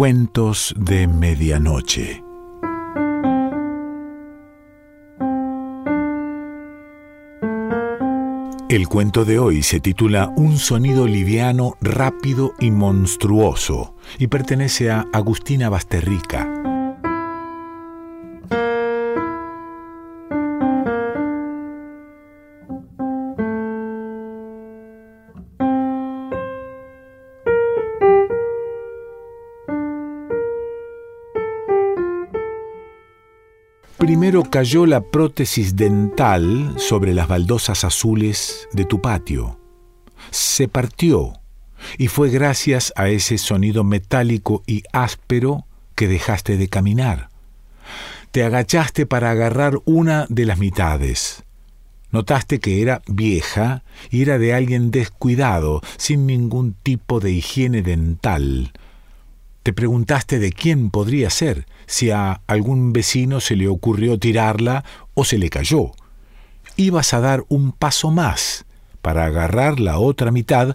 Cuentos de Medianoche. El cuento de hoy se titula Un sonido liviano, rápido y monstruoso y pertenece a Agustina Basterrica. Primero cayó la prótesis dental sobre las baldosas azules de tu patio. Se partió y fue gracias a ese sonido metálico y áspero que dejaste de caminar. Te agachaste para agarrar una de las mitades. Notaste que era vieja y era de alguien descuidado, sin ningún tipo de higiene dental. Te preguntaste de quién podría ser, si a algún vecino se le ocurrió tirarla o se le cayó. Ibas a dar un paso más para agarrar la otra mitad,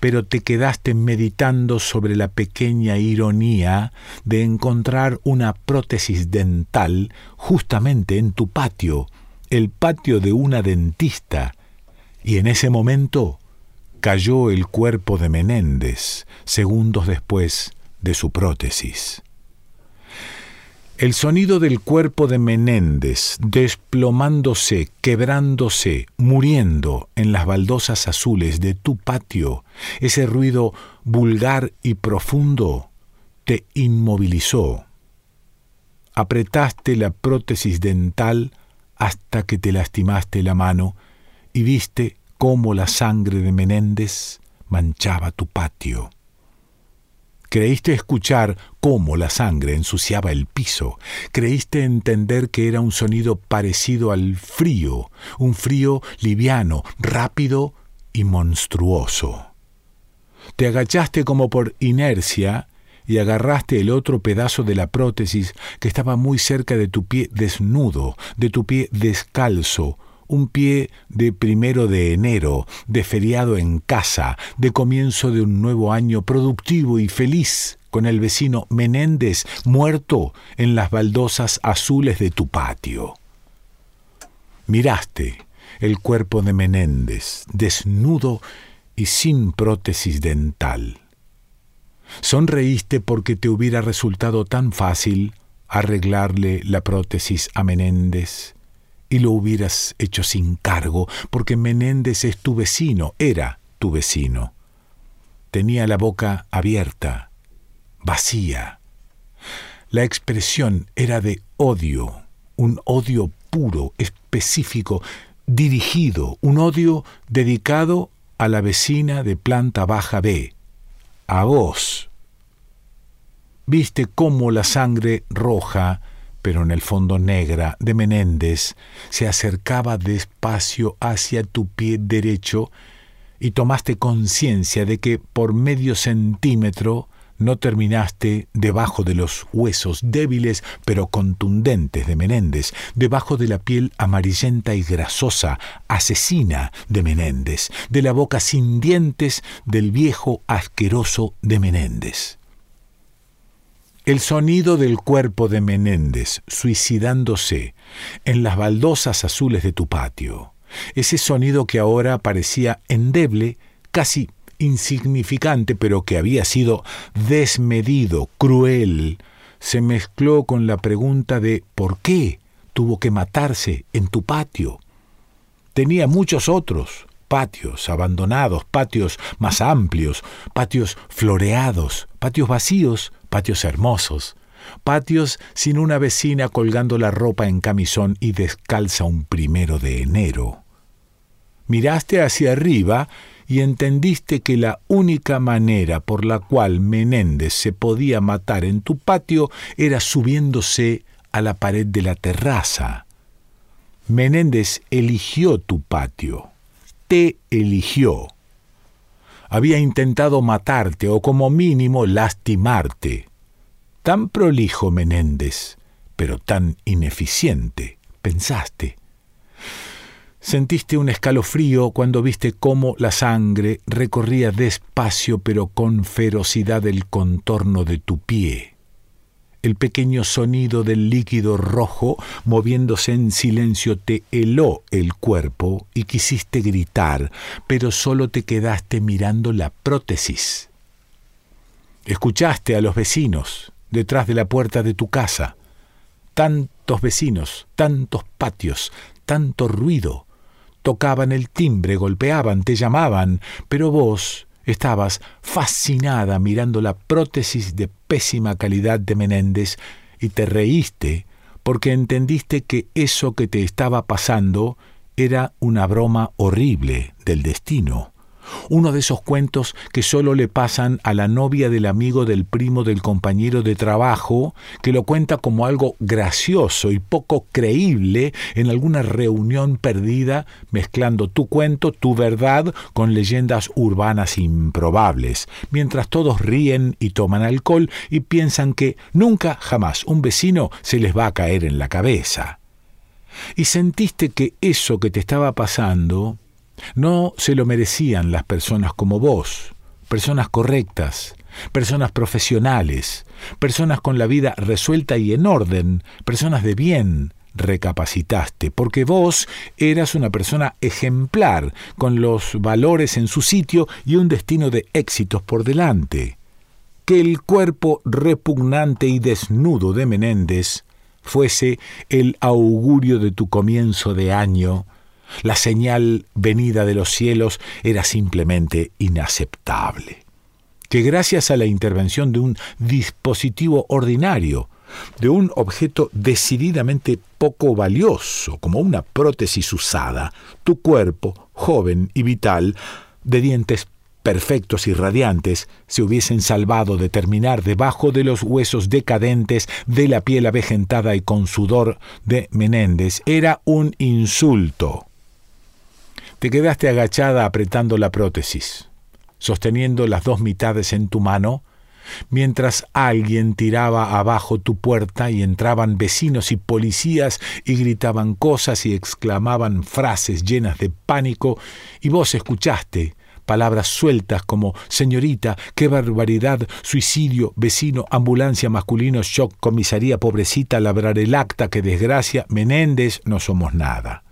pero te quedaste meditando sobre la pequeña ironía de encontrar una prótesis dental justamente en tu patio, el patio de una dentista, y en ese momento cayó el cuerpo de Menéndez, segundos después, de su prótesis. El sonido del cuerpo de Menéndez desplomándose, quebrándose, muriendo en las baldosas azules de tu patio, ese ruido vulgar y profundo, te inmovilizó. Apretaste la prótesis dental hasta que te lastimaste la mano y viste cómo la sangre de Menéndez manchaba tu patio. Creíste escuchar cómo la sangre ensuciaba el piso. Creíste entender que era un sonido parecido al frío, un frío liviano, rápido y monstruoso. Te agachaste como por inercia y agarraste el otro pedazo de la prótesis que estaba muy cerca de tu pie desnudo, de tu pie descalzo, un pie de primero de enero, de feriado en casa, de comienzo de un nuevo año productivo y feliz, con el vecino Menéndez muerto en las baldosas azules de tu patio. Miraste el cuerpo de Menéndez, desnudo y sin prótesis dental. Sonreíste porque te hubiera resultado tan fácil arreglarle la prótesis a Menéndez y lo hubieras hecho sin cargo, porque Menéndez es tu vecino, era tu vecino. Tenía la boca abierta, vacía. La expresión era de odio, un odio puro, específico, dirigido, un odio dedicado a la vecina de planta baja B, a vos. Viste cómo la sangre roja pero en el fondo negra, de Menéndez, se acercaba despacio hacia tu pie derecho y tomaste conciencia de que por medio centímetro no terminaste debajo de los huesos débiles pero contundentes de Menéndez, debajo de la piel amarillenta y grasosa, asesina de Menéndez, de la boca sin dientes del viejo asqueroso de Menéndez. El sonido del cuerpo de Menéndez suicidándose en las baldosas azules de tu patio, ese sonido que ahora parecía endeble, casi insignificante, pero que había sido desmedido, cruel, se mezcló con la pregunta de ¿por qué tuvo que matarse en tu patio? Tenía muchos otros, patios abandonados, patios más amplios, patios floreados, patios vacíos, patios hermosos, patios sin una vecina colgando la ropa en camisón y descalza un primero de enero. Miraste hacia arriba y entendiste que la única manera por la cual Menéndez se podía matar en tu patio era subiéndose a la pared de la terraza. Menéndez eligió tu patio, te eligió había intentado matarte o como mínimo lastimarte. Tan prolijo Menéndez, pero tan ineficiente, pensaste. Sentiste un escalofrío cuando viste cómo la sangre recorría despacio pero con ferocidad el contorno de tu pie. El pequeño sonido del líquido rojo moviéndose en silencio te heló el cuerpo y quisiste gritar, pero solo te quedaste mirando la prótesis. Escuchaste a los vecinos detrás de la puerta de tu casa. Tantos vecinos, tantos patios, tanto ruido tocaban el timbre, golpeaban, te llamaban, pero vos estabas fascinada mirando la prótesis de pésima calidad de Menéndez y te reíste porque entendiste que eso que te estaba pasando era una broma horrible del destino. Uno de esos cuentos que solo le pasan a la novia del amigo del primo del compañero de trabajo, que lo cuenta como algo gracioso y poco creíble en alguna reunión perdida, mezclando tu cuento, tu verdad, con leyendas urbanas improbables, mientras todos ríen y toman alcohol y piensan que nunca jamás un vecino se les va a caer en la cabeza. Y sentiste que eso que te estaba pasando no se lo merecían las personas como vos, personas correctas, personas profesionales, personas con la vida resuelta y en orden, personas de bien, recapacitaste, porque vos eras una persona ejemplar, con los valores en su sitio y un destino de éxitos por delante. Que el cuerpo repugnante y desnudo de Menéndez fuese el augurio de tu comienzo de año, la señal venida de los cielos era simplemente inaceptable. Que gracias a la intervención de un dispositivo ordinario, de un objeto decididamente poco valioso, como una prótesis usada, tu cuerpo, joven y vital, de dientes perfectos y radiantes, se hubiesen salvado de terminar debajo de los huesos decadentes de la piel avejentada y con sudor de Menéndez, era un insulto. Te quedaste agachada apretando la prótesis, sosteniendo las dos mitades en tu mano, mientras alguien tiraba abajo tu puerta y entraban vecinos y policías y gritaban cosas y exclamaban frases llenas de pánico, y vos escuchaste palabras sueltas como señorita, qué barbaridad, suicidio, vecino, ambulancia masculino, shock, comisaría, pobrecita, labrar el acta, qué desgracia, Menéndez, no somos nada.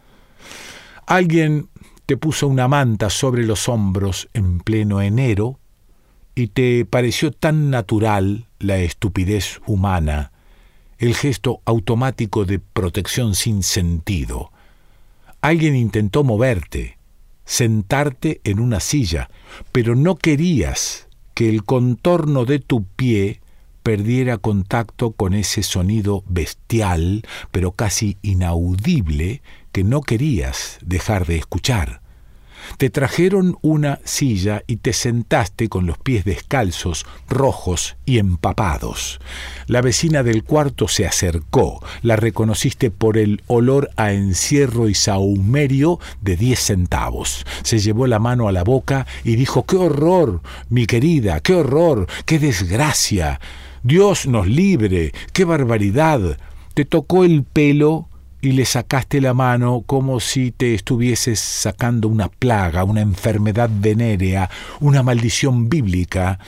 Alguien te puso una manta sobre los hombros en pleno enero y te pareció tan natural la estupidez humana, el gesto automático de protección sin sentido. Alguien intentó moverte, sentarte en una silla, pero no querías que el contorno de tu pie perdiera contacto con ese sonido bestial, pero casi inaudible, que no querías dejar de escuchar. Te trajeron una silla y te sentaste con los pies descalzos, rojos y empapados. La vecina del cuarto se acercó, la reconociste por el olor a encierro y sahumerio de diez centavos. Se llevó la mano a la boca y dijo, ¡Qué horror, mi querida! ¡Qué horror! ¡Qué desgracia! Dios nos libre, qué barbaridad. Te tocó el pelo y le sacaste la mano como si te estuvieses sacando una plaga, una enfermedad venérea, una maldición bíblica.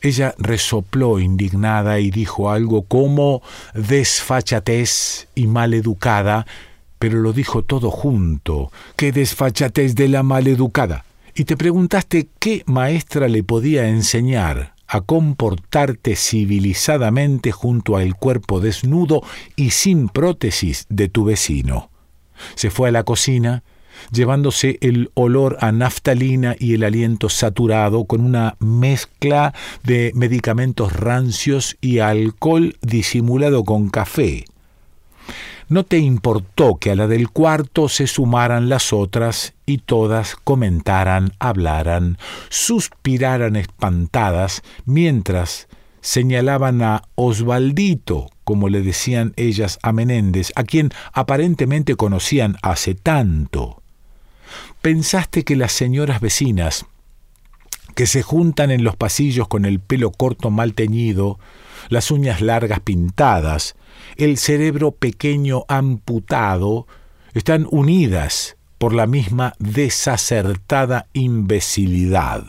Ella resopló indignada y dijo algo como desfachatez y maleducada, pero lo dijo todo junto. ¡Qué desfachatez de la maleducada! Y te preguntaste qué maestra le podía enseñar a comportarte civilizadamente junto al cuerpo desnudo y sin prótesis de tu vecino. Se fue a la cocina, llevándose el olor a naftalina y el aliento saturado con una mezcla de medicamentos rancios y alcohol disimulado con café. No te importó que a la del cuarto se sumaran las otras y todas comentaran, hablaran, suspiraran espantadas, mientras señalaban a Osvaldito, como le decían ellas a Menéndez, a quien aparentemente conocían hace tanto. Pensaste que las señoras vecinas, que se juntan en los pasillos con el pelo corto mal teñido, las uñas largas pintadas, el cerebro pequeño amputado, están unidas por la misma desacertada imbecilidad.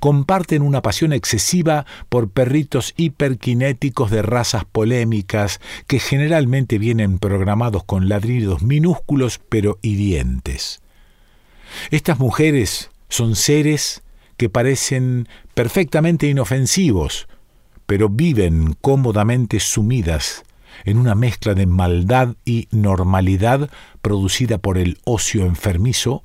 Comparten una pasión excesiva por perritos hiperkinéticos de razas polémicas que generalmente vienen programados con ladridos minúsculos pero hirientes. Estas mujeres son seres que parecen perfectamente inofensivos, pero viven cómodamente sumidas en una mezcla de maldad y normalidad producida por el ocio enfermizo,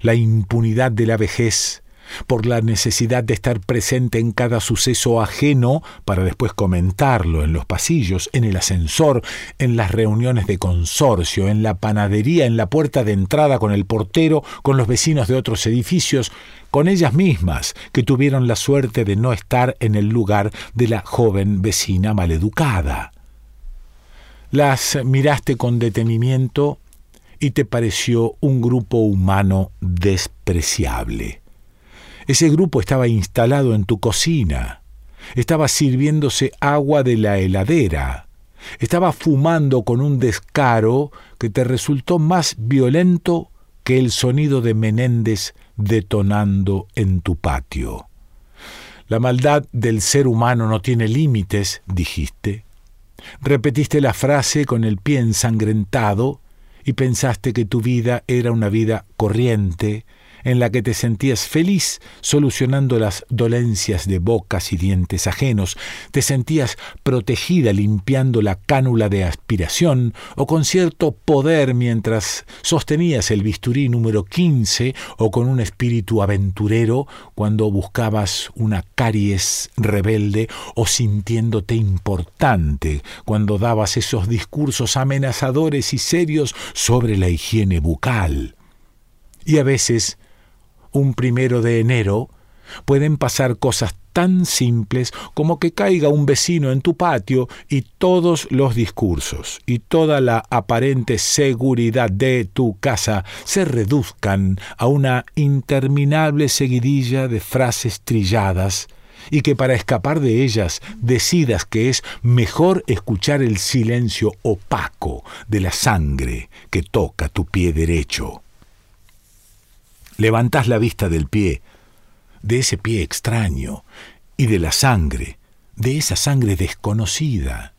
la impunidad de la vejez, por la necesidad de estar presente en cada suceso ajeno para después comentarlo en los pasillos, en el ascensor, en las reuniones de consorcio, en la panadería, en la puerta de entrada con el portero, con los vecinos de otros edificios, con ellas mismas, que tuvieron la suerte de no estar en el lugar de la joven vecina maleducada. Las miraste con detenimiento y te pareció un grupo humano despreciable. Ese grupo estaba instalado en tu cocina, estaba sirviéndose agua de la heladera, estaba fumando con un descaro que te resultó más violento que el sonido de Menéndez detonando en tu patio. La maldad del ser humano no tiene límites, dijiste. Repetiste la frase con el pie ensangrentado y pensaste que tu vida era una vida corriente, en la que te sentías feliz solucionando las dolencias de bocas y dientes ajenos, te sentías protegida limpiando la cánula de aspiración o con cierto poder mientras sostenías el bisturí número 15 o con un espíritu aventurero cuando buscabas una caries rebelde o sintiéndote importante cuando dabas esos discursos amenazadores y serios sobre la higiene bucal. Y a veces un primero de enero, pueden pasar cosas tan simples como que caiga un vecino en tu patio y todos los discursos y toda la aparente seguridad de tu casa se reduzcan a una interminable seguidilla de frases trilladas y que para escapar de ellas decidas que es mejor escuchar el silencio opaco de la sangre que toca tu pie derecho. Levantás la vista del pie, de ese pie extraño, y de la sangre, de esa sangre desconocida.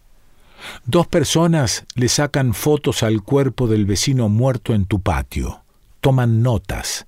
Dos personas le sacan fotos al cuerpo del vecino muerto en tu patio. Toman notas.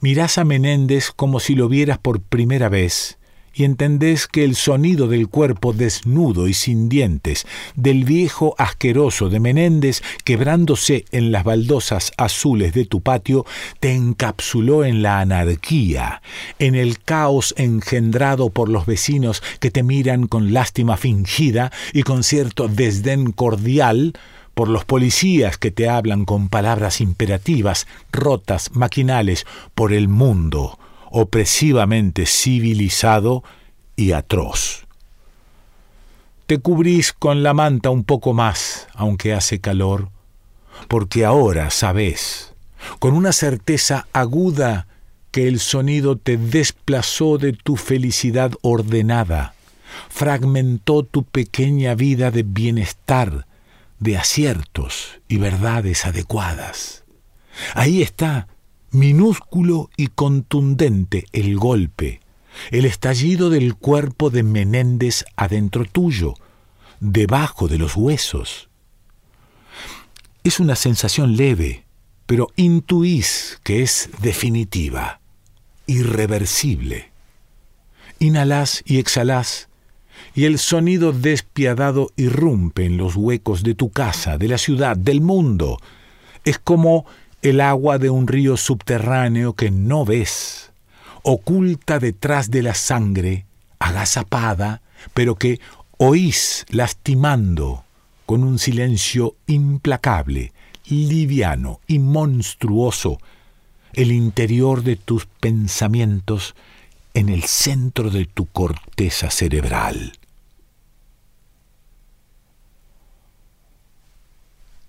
Mirás a Menéndez como si lo vieras por primera vez y entendés que el sonido del cuerpo desnudo y sin dientes del viejo asqueroso de Menéndez quebrándose en las baldosas azules de tu patio te encapsuló en la anarquía, en el caos engendrado por los vecinos que te miran con lástima fingida y con cierto desdén cordial, por los policías que te hablan con palabras imperativas, rotas, maquinales, por el mundo, opresivamente civilizado y atroz. Te cubrís con la manta un poco más, aunque hace calor, porque ahora sabes, con una certeza aguda, que el sonido te desplazó de tu felicidad ordenada, fragmentó tu pequeña vida de bienestar, de aciertos y verdades adecuadas. Ahí está minúsculo y contundente el golpe, el estallido del cuerpo de Menéndez adentro tuyo, debajo de los huesos. Es una sensación leve, pero intuís que es definitiva, irreversible. Inhalás y exhalás, y el sonido despiadado irrumpe en los huecos de tu casa, de la ciudad, del mundo. Es como el agua de un río subterráneo que no ves, oculta detrás de la sangre, agazapada, pero que oís lastimando con un silencio implacable, liviano y monstruoso el interior de tus pensamientos en el centro de tu corteza cerebral.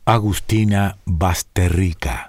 Agustina Basterrica